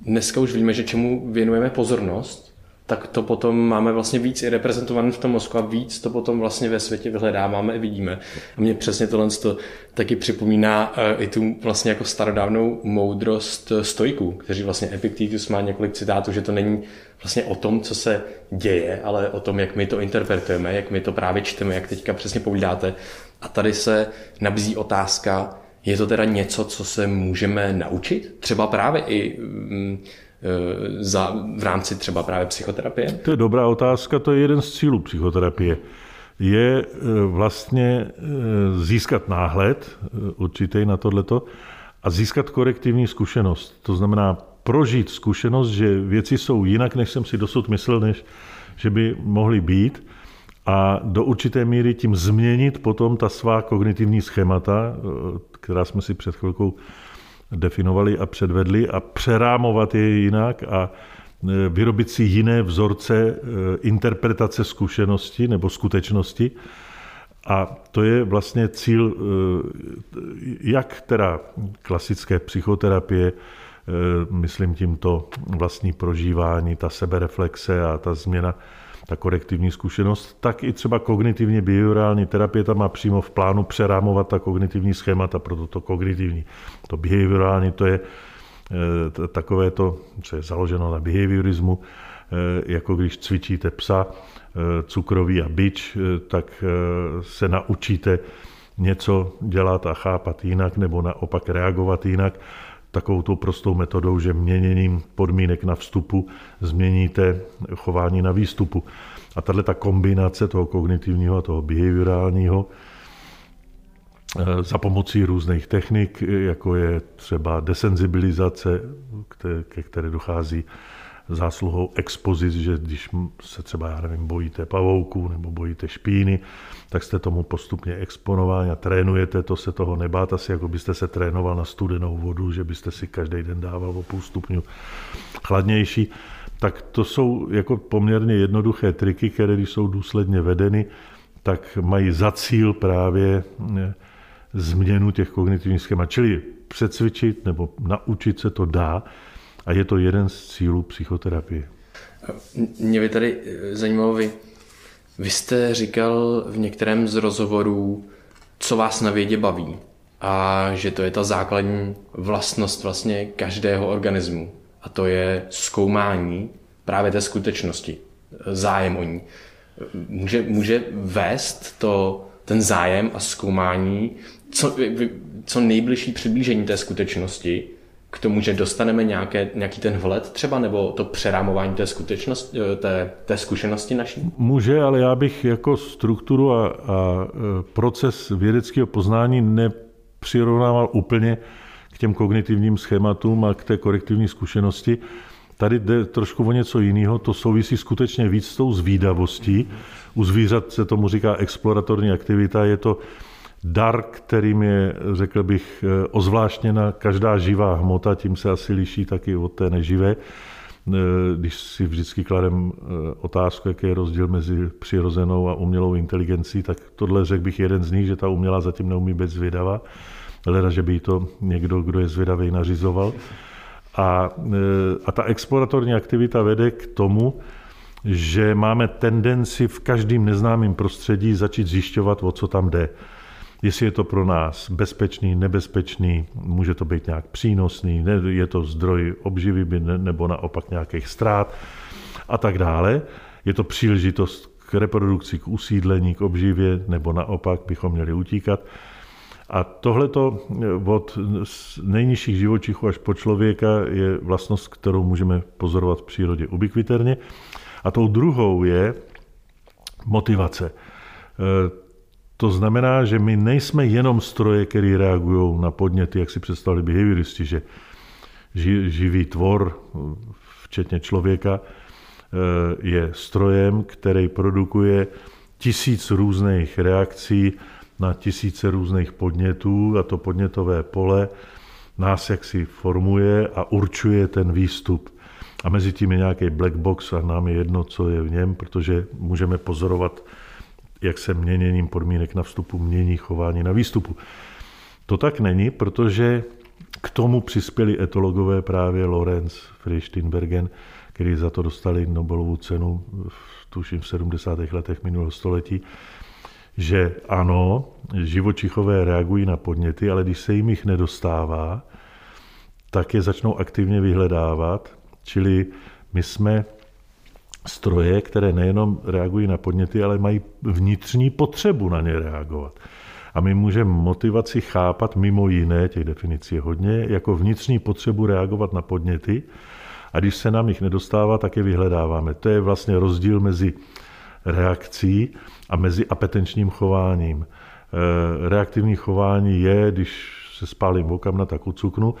dneska už víme, že čemu věnujeme pozornost, tak to potom máme vlastně víc i reprezentované v tom mozku a víc to potom vlastně ve světě vyhledáváme a vidíme. A mě přesně tohle to taky připomíná uh, i tu vlastně jako starodávnou moudrost stojků, kteří vlastně Epictetus má několik citátů, že to není vlastně o tom, co se děje, ale o tom, jak my to interpretujeme, jak my to právě čteme, jak teďka přesně povídáte. A tady se nabízí otázka, je to teda něco, co se můžeme naučit? Třeba právě i mm, za, v rámci třeba právě psychoterapie? To je dobrá otázka, to je jeden z cílů psychoterapie. Je e, vlastně e, získat náhled určitý na tohleto a získat korektivní zkušenost. To znamená prožít zkušenost, že věci jsou jinak, než jsem si dosud myslel, než že by mohly být a do určité míry tím změnit potom ta svá kognitivní schémata, eh, která jsme si před chvilkou definovali a předvedli a přerámovat je jinak a eh, vyrobit si jiné vzorce eh, interpretace zkušenosti nebo skutečnosti. A to je vlastně cíl jak teda klasické psychoterapie, myslím tímto vlastní prožívání, ta sebereflexe a ta změna ta korektivní zkušenost, tak i třeba kognitivně behaviorální terapie tam má přímo v plánu přerámovat ta kognitivní schémata, proto to kognitivní. To behaviorální to je eh, takové to, co je založeno na behaviorismu, eh, jako když cvičíte psa, eh, cukrový a byč, tak se naučíte něco dělat a chápat jinak nebo naopak reagovat jinak takovou tou prostou metodou, že měněním podmínek na vstupu změníte chování na výstupu. A tahle ta kombinace toho kognitivního a toho behaviorálního eh, za pomocí různých technik, jako je třeba desenzibilizace, ke které dochází zásluhou expozic, že když se třeba, já nevím, bojíte pavouků nebo bojíte špíny, tak jste tomu postupně exponováni a trénujete to se toho nebát, asi jako byste se trénoval na studenou vodu, že byste si každý den dával o půl stupňu chladnější. Tak to jsou jako poměrně jednoduché triky, které když jsou důsledně vedeny, tak mají za cíl právě eh, změnu těch kognitivních schémat. Čili přecvičit nebo naučit se to dá a je to jeden z cílů psychoterapie. Mě by tady eh, zajímalo, vy, vy jste říkal v některém z rozhovorů, co vás na vědě baví a že to je ta základní vlastnost vlastně každého organismu a to je zkoumání právě té skutečnosti, zájem o ní. Může, může vést to, ten zájem a zkoumání co, co nejbližší přiblížení té skutečnosti k tomu, že dostaneme nějaké, nějaký ten vhled třeba, nebo to přerámování té, skutečnosti, té, té zkušenosti naší? Může, ale já bych jako strukturu a, a e, proces vědeckého poznání nepřirovnával úplně k těm kognitivním schématům a k té korektivní zkušenosti. Tady jde trošku o něco jiného, to souvisí skutečně víc s tou zvídavostí. U zvířat se tomu říká exploratorní aktivita, je to dar, kterým je, řekl bych, ozvláštněna každá živá hmota, tím se asi liší taky od té neživé. Když si vždycky kladem eh, otázku, jaký je rozdíl mezi přirozenou a umělou inteligencí, tak tohle řekl bych jeden z nich, že ta umělá zatím neumí být zvědavá, ale že by to někdo, kdo je zvědavý, nařizoval. A, eh, a ta exploratorní aktivita vede k tomu, že máme tendenci v každém neznámém prostředí začít zjišťovat, o co tam jde jestli je to pro nás bezpečný, nebezpečný, může to být nějak přínosný, je to zdroj obživy nebo naopak nějakých ztrát a tak dále. Je to příležitost k reprodukci, k usídlení, k obživě, nebo naopak bychom měli utíkat. A tohleto od nejnižších živočichů až po člověka je vlastnost, kterou můžeme pozorovat v přírodě ubiquiterně. A tou druhou je motivace. To znamená, že my nejsme jenom stroje, které reagují na podněty, jak si představili behavioristi, že živý tvor, včetně člověka, eh, je strojem, který produkuje tisíc různých reakcí na tisíce různých podnětů a to podnětové pole nás jaksi formuje a určuje ten výstup. A mezi tím je nějaký black box a nám je jedno, co je v něm, protože můžeme pozorovat jak se měněním podmínek na vstupu mění chování na výstupu. To tak není, protože k tomu přispěli etologové právě Lorenz Friedsteinbergen, který za to dostali Nobelovu cenu v, tuším v 70. letech minulého století, že ano, živočichové reagují na podněty, ale když se jim jich nedostává, tak je začnou aktivně vyhledávat. Čili my jsme stroje, které nejenom reagují na podněty, ale mají vnitřní potřebu na ně reagovat. A my můžeme motivaci chápat mimo jiné, těch definicí je hodně, jako vnitřní potřebu reagovat na podněty. A když se nám jich nedostává, tak je vyhledáváme. To je vlastně rozdíl mezi reakcí a mezi apetenčním chováním. E, reaktivní chování je, když se spálím okam na tak ucuknu,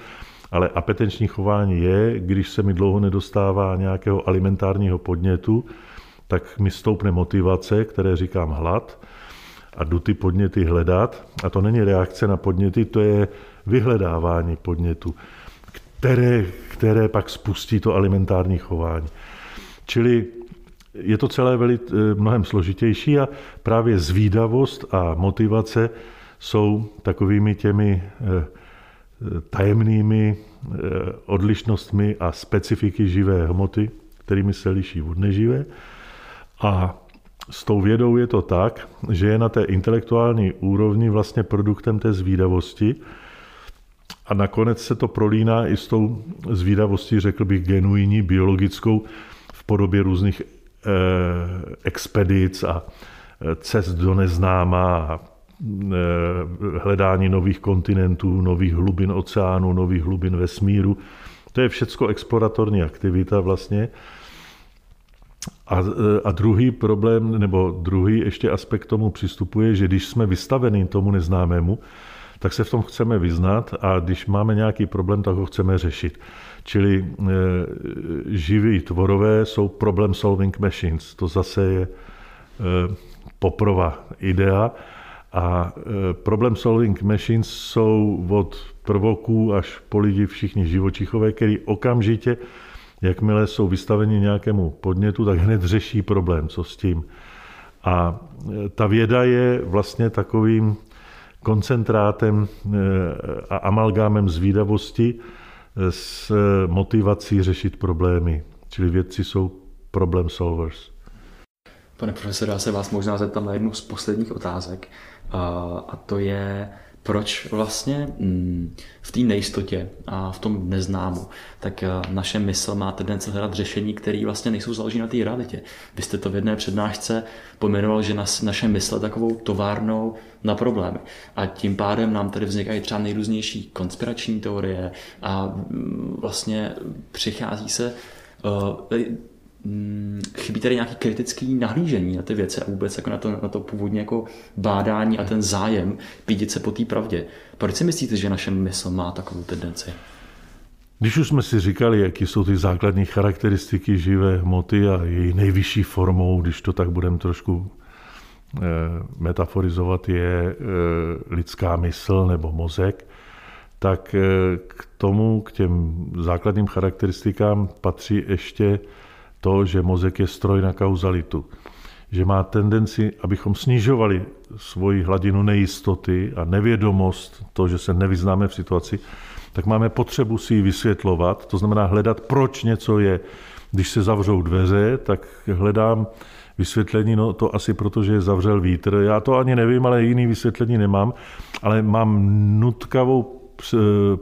ale apetenční chování je, když se mi dlouho nedostává nějakého alimentárního podnětu, tak mi stoupne motivace, které říkám hlad, a jdu ty podněty hledat. A to není reakce na podněty, to je vyhledávání podnětu, které, které pak spustí to alimentární chování. Čili je to celé velit, eh, mnohem složitější a právě zvídavost a motivace jsou takovými těmi eh, tajemnými eh, odlišnostmi a specifiky živé hmoty, kterými se liší od neživé. A s tou vědou je to tak, že je na té intelektuální úrovni vlastně produktem té zvídavosti a nakonec se to prolíná i s tou zvídavostí, řekl bych, genuinní, biologickou v podobě různých eh, expedic a eh, cest do neznáma a hledání nových kontinentů, nových hlubin oceánu, nových hlubin vesmíru. To je všecko exploratorní aktivita vlastně. A, eh, a druhý problém, nebo druhý ještě aspekt tomu přistupuje, že když jsme vystaveni tomu neznámému, tak se v tom chceme vyznat a když máme nějaký problém, tak ho chceme řešit. Čili e, živí tvorové jsou problem solving machines. To zase je e, poprova idea. A e, problem solving machines jsou od prvoků až po lidi všichni živočichové, který okamžitě, jakmile jsou vystaveni nějakému podnětu, tak hned řeší problém, co s tím. A e, ta věda je vlastně takovým koncentrátem a amalgámem zvídavosti s motivací řešit problémy. Čili vědci jsou problem solvers. Pane profesore, já se vás možná zeptám na jednu z posledních otázek a to je, proč vlastně mm, v té nejistotě a v tom neznámu, tak naše mysl má tendence hledat řešení, které vlastně nejsou založeny na té realitě. Vy jste to v jedné přednášce pojmenoval, že nas, naše mysl je takovou továrnou na problémy. A tím pádem nám tady vznikají třeba nejrůznější konspirační teorie a mm, vlastně přichází se Mm, chybí tady nějaký kritický nahlížení na ty věci a vůbec jako na, to, na to původně jako bádání a ten zájem pídit se po té pravdě. Proč si myslíte, že naše mysl má takovou tendenci? Když už jsme si říkali, jaký jsou ty základní charakteristiky živé hmoty a její nejvyšší formou, když to tak budeme trošku eh, metaforizovat, je eh, lidská mysl nebo mozek, tak eh, k tomu, k těm základním charakteristikám patří ještě to, že mozek je stroj na kauzalitu. Že má tendenci, abychom snižovali svoji hladinu nejistoty a nevědomost, to, že se nevyznáme v situaci, tak máme potřebu si ji vysvětlovat, to znamená hledat, proč něco je. Když se zavřou dveře, tak hledám vysvětlení, no to asi proto, že je zavřel vítr. Já to ani nevím, ale jiný vysvětlení nemám, ale mám nutkavou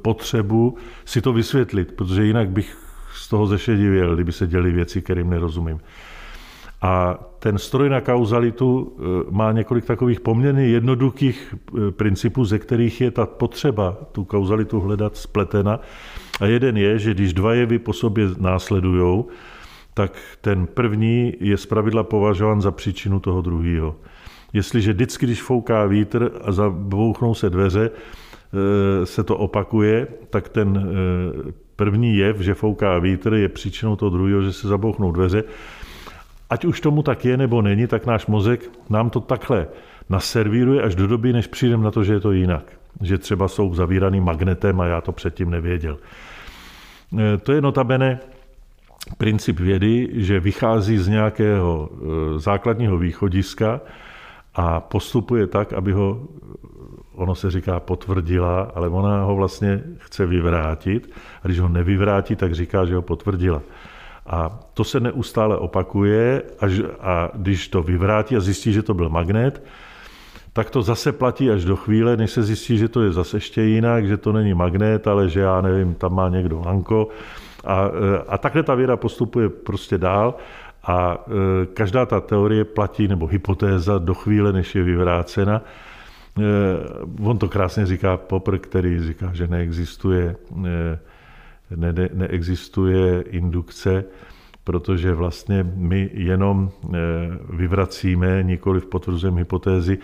potřebu si to vysvětlit, protože jinak bych toho zešedivěl, kdyby se děli věci, kterým nerozumím. A ten stroj na kauzalitu eh, má několik takových poměrně jednoduchých eh, principů, ze kterých je ta potřeba tu kauzalitu hledat spletena. A jeden je, že když dva jevy po sobě následují, tak ten první je zpravidla považován za příčinu toho druhého. Jestliže vždycky, když fouká vítr a zabouchnou se dveře, eh, se to opakuje, tak ten První jev, že fouká vítr, je příčinou toho druhého, že se zabouchnou dveře. Ať už tomu tak je nebo není, tak náš mozek nám to takhle naservíruje až do doby, než přijdeme na to, že je to jinak. Že třeba jsou zavíraný magnetem a já to předtím nevěděl. E, to je notabene princip vědy, že vychází z nějakého e, základního východiska a postupuje tak, aby ho, ono se říká potvrdila, ale ona ho vlastně chce vyvrátit. A když ho nevyvrátí, tak říká, že ho potvrdila. A to se neustále opakuje až, a když to vyvrátí a zjistí, že to byl magnet, tak to zase platí až do chvíle, než se zjistí, že to je zase ještě jinak, že to není magnet, ale že já nevím, tam má někdo lanko. A, a takhle ta věda postupuje prostě dál a e, každá ta teorie platí, nebo hypotéza do chvíle, než je vyvrácena. E, on to krásně říká Popr, který říká, že neexistuje, e, ne, ne, neexistuje indukce, protože vlastně my jenom vyvracíme, nikoli potvrzujeme hypotézy,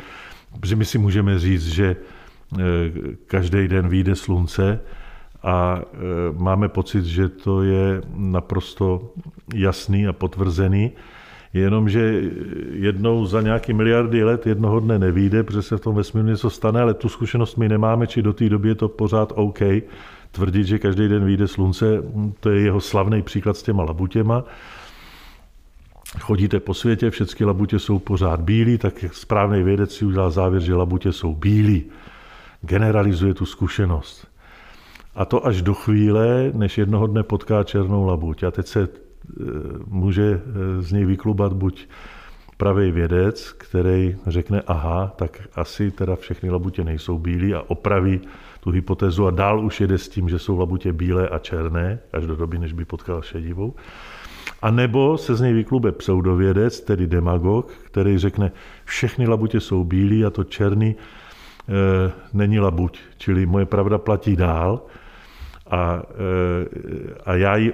protože my si můžeme říct, že každý den vyjde slunce, a máme pocit, že to je naprosto jasný a potvrzený, jenomže jednou za nějaký miliardy let jednoho dne nevíde, protože se v tom vesmíru něco stane, ale tu zkušenost my nemáme, či do té doby je to pořád OK. Tvrdit, že každý den vyjde slunce, to je jeho slavný příklad s těma labutěma. Chodíte po světě, všechny labutě jsou pořád bílí, tak správný vědec si udělal závěr, že labutě jsou bílí. Generalizuje tu zkušenost. A to až do chvíle, než jednoho dne potká černou labuť. A teď se může e, z něj vyklubat buď pravý vědec, který řekne, aha, tak asi teda všechny labutě nejsou bílé a opraví tu hypotézu a dál už jede s tím, že jsou labutě bílé a černé, až do doby, než by potkal šedivou. A nebo se z něj vyklube pseudovědec, tedy demagog, který řekne, všechny labutě jsou bílé a to černý e, není labuť. Čili moje pravda platí dál a, e, a já ji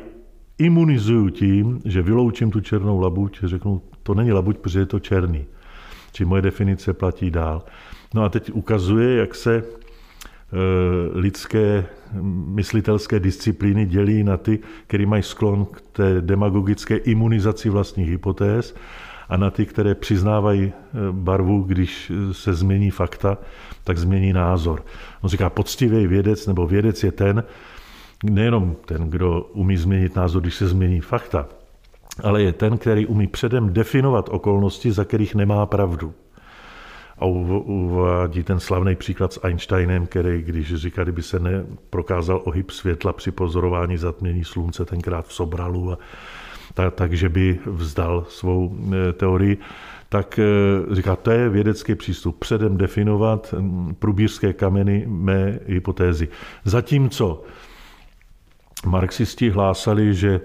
imunizuju tím, že vyloučím tu černou labuť, řeknu, to není labuť, protože je to černý. Či moje definice platí dál. No a teď ukazuje, jak se e, lidské myslitelské disciplíny dělí na ty, které mají sklon k té demagogické imunizaci vlastních hypotéz a na ty, které přiznávají e, barvu, když se změní fakta, tak změní názor. On říká, poctivý vědec nebo vědec je ten, nejenom ten, kdo umí změnit názor, když se změní fakta, ale je ten, který umí předem definovat okolnosti, za kterých nemá pravdu. a uvádí ten slavný příklad s Einsteinem, který, když říká, kdyby se neprokázal ohyb světla při pozorování zatmění slunce tenkrát v Sobralu, a tak, takže by vzdal svou e, teorii, tak e, říká, to je vědecký přístup, předem definovat průbířské kameny mé hypotézy. Zatímco marxisti hlásali, že e,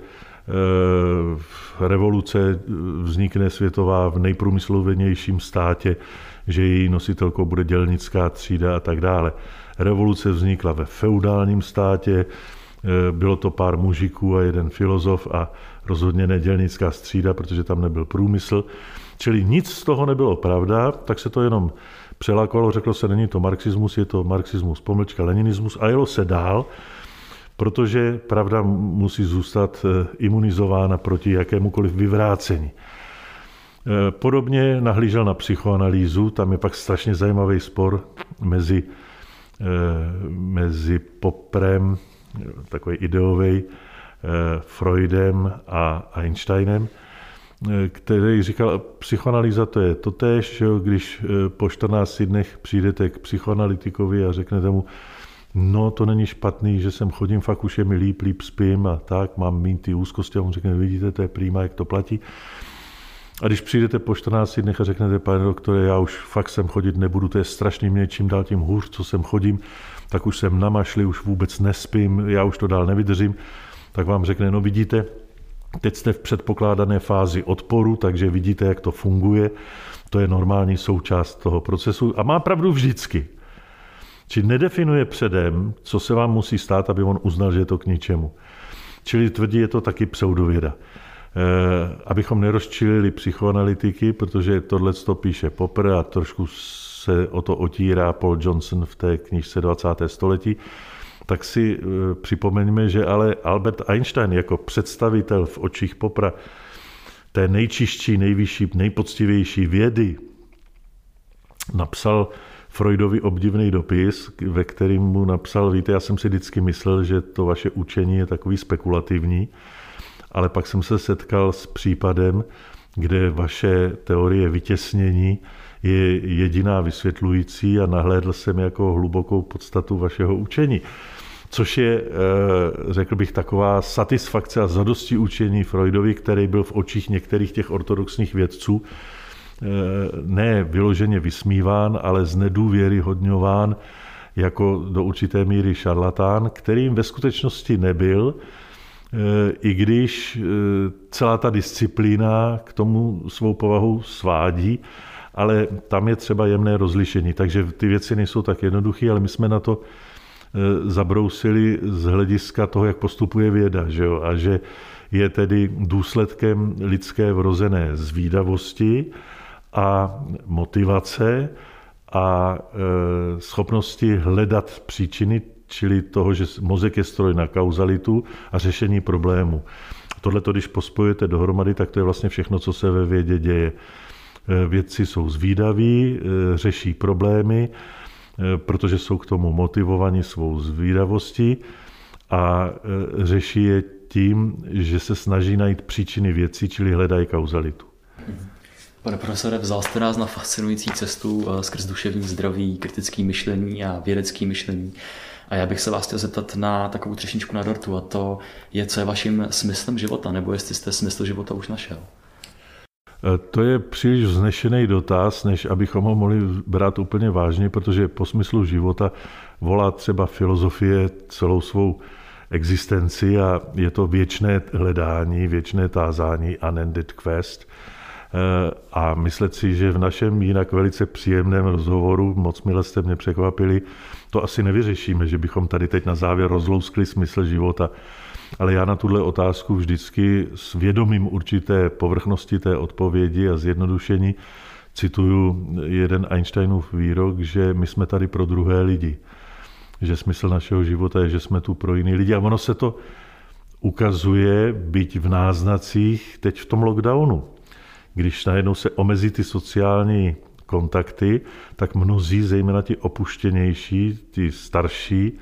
revoluce vznikne světová v nejprůmyslověnějším státě, že její nositelkou bude dělnická třída a tak dále. Revoluce vznikla ve feudálním státě, e, bylo to pár mužiků a jeden filozof a rozhodně nedělnická střída, protože tam nebyl průmysl. Čili nic z toho nebylo pravda, tak se to jenom přelakovalo, řeklo se, není to marxismus, je to marxismus, pomlčka, leninismus a jelo se dál, protože pravda musí zůstat e, imunizována proti jakémukoliv vyvrácení. Eh, podobně nahlížel na psychoanalýzu, tam je pak strašně zajímavý spor mezi, eh, mezi Poprem, takový ideový, eh, Freudem a Einsteinem, který říkal, psychoanalýza to je totéž, když po 14 dnech přijdete k psychoanalytikovi a řeknete mu, no to není špatný, že jsem chodím, fakt už je mi líp, líp spím a tak, mám mít ty úzkosti a on řekne, vidíte, to je prýma, jak to platí. A když přijdete po 14 dnech a řeknete, pane doktore, já už fakt sem chodit nebudu, to je strašný mě, čím dál tím hůř, co sem chodím, tak už jsem namašli, už vůbec nespím, já už to dál nevydržím, tak vám řekne, no vidíte, teď jste v předpokládané fázi odporu, takže vidíte, jak to funguje, to je normální součást toho procesu a má pravdu vždycky. Či nedefinuje předem, co se vám musí stát, aby on uznal, že je to k ničemu. Čili tvrdí, je to taky pseudověda. Eh, abychom nerozčilili psychoanalytiky, protože tohle to píše Popper a trošku se o to otírá Paul Johnson v té knižce 20. století, tak si eh, připomeňme, že ale Albert Einstein jako představitel v očích Popra té nejčišší, nejvyšší, nejpoctivější vědy napsal Freudovi obdivný dopis, ve kterým mu napsal, víte, já jsem si vždycky myslel, že to vaše učení je takový spekulativní, ale pak jsem se setkal s případem, kde vaše teorie vytěsnění je jediná vysvětlující a nahlédl jsem jako hlubokou podstatu vašeho učení. Což je, eh, řekl bych, taková satisfakce a zadosti učení Freudovi, který byl v očích některých těch ortodoxních vědců ne vyloženě vysmíván, ale znedůvěryhodňován jako do určité míry šarlatán, kterým ve skutečnosti nebyl, i když eh, celá ta disciplína k tomu svou povahu svádí, ale tam je třeba jemné rozlišení. Takže ty věci nejsou tak jednoduché, ale my jsme na to eh, zabrousili z hlediska toho, jak postupuje věda, že jo? a že je tedy důsledkem lidské vrozené zvídavosti a motivace a eh, schopnosti hledat příčiny čili toho, že mozek je stroj na kauzalitu a řešení problému. Tohle, když pospojujete dohromady, tak to je vlastně všechno, co se ve vědě děje. E, vědci jsou zvídaví, e, řeší problémy, e, protože jsou k tomu motivovaní svou zvídavostí a řeší je tím, že se snaží najít příčiny věcí, čili hledají kauzalitu. Pane profesore, vzal jste nás na fascinující cestu skrz duševní zdraví, kritické myšlení a vědecké myšlení. A já bych se vás chtěl zeptat na takovou třešničku na dortu a to je, co je vaším smyslem života, nebo jestli jste smysl života už našel. E, to je příliš vznešený dotaz, než abychom ho mohli brát úplně vážně, protože po smyslu života volá třeba filozofie celou svou existenci a je to věčné hledání, věčné tázání, unended quest. E, a myslet si, že v našem jinak velice příjemném rozhovoru, moc mile jste mě překvapili, to asi nevyřešíme, že bychom tady teď na závěr rozlouskli smysl života. Ale já na tuhle otázku vždycky s vědomím určité povrchnosti té odpovědi a zjednodušení cituju jeden Einsteinův výrok, že my jsme tady pro druhé lidi. Že smysl našeho života je, že jsme tu pro jiný lidi. A ono se to ukazuje, byť v náznacích, teď v tom lockdownu. Když najednou se omezí ty sociální kontakty, tak mnozí, zejména ti opuštěnější, ti starší,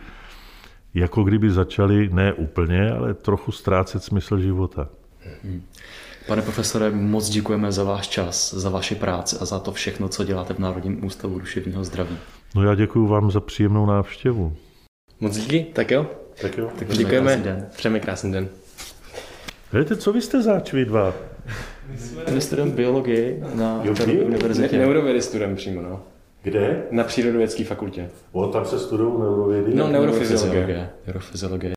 jako kdyby začali, ne úplně, ale trochu ztrácet smysl života. Hmm. Pane profesore, moc děkujeme za váš čas, za vaši práci a za to všechno, co děláte v Národním ústavu duševního zdraví. No já děkuji vám za příjemnou návštěvu. Moc díky, tak jo. Tak jo. Tak Děkujeme, přejeme krásný den. Víte, co vy jste zač vy dva? My studujeme biologii na Karlově univerzitě. Neurovědy studujeme přímo, no. Kde? Na přírodovědské fakultě. O, tam se studují neurovědy. No. Neurofyziologie. Neurofyziologie.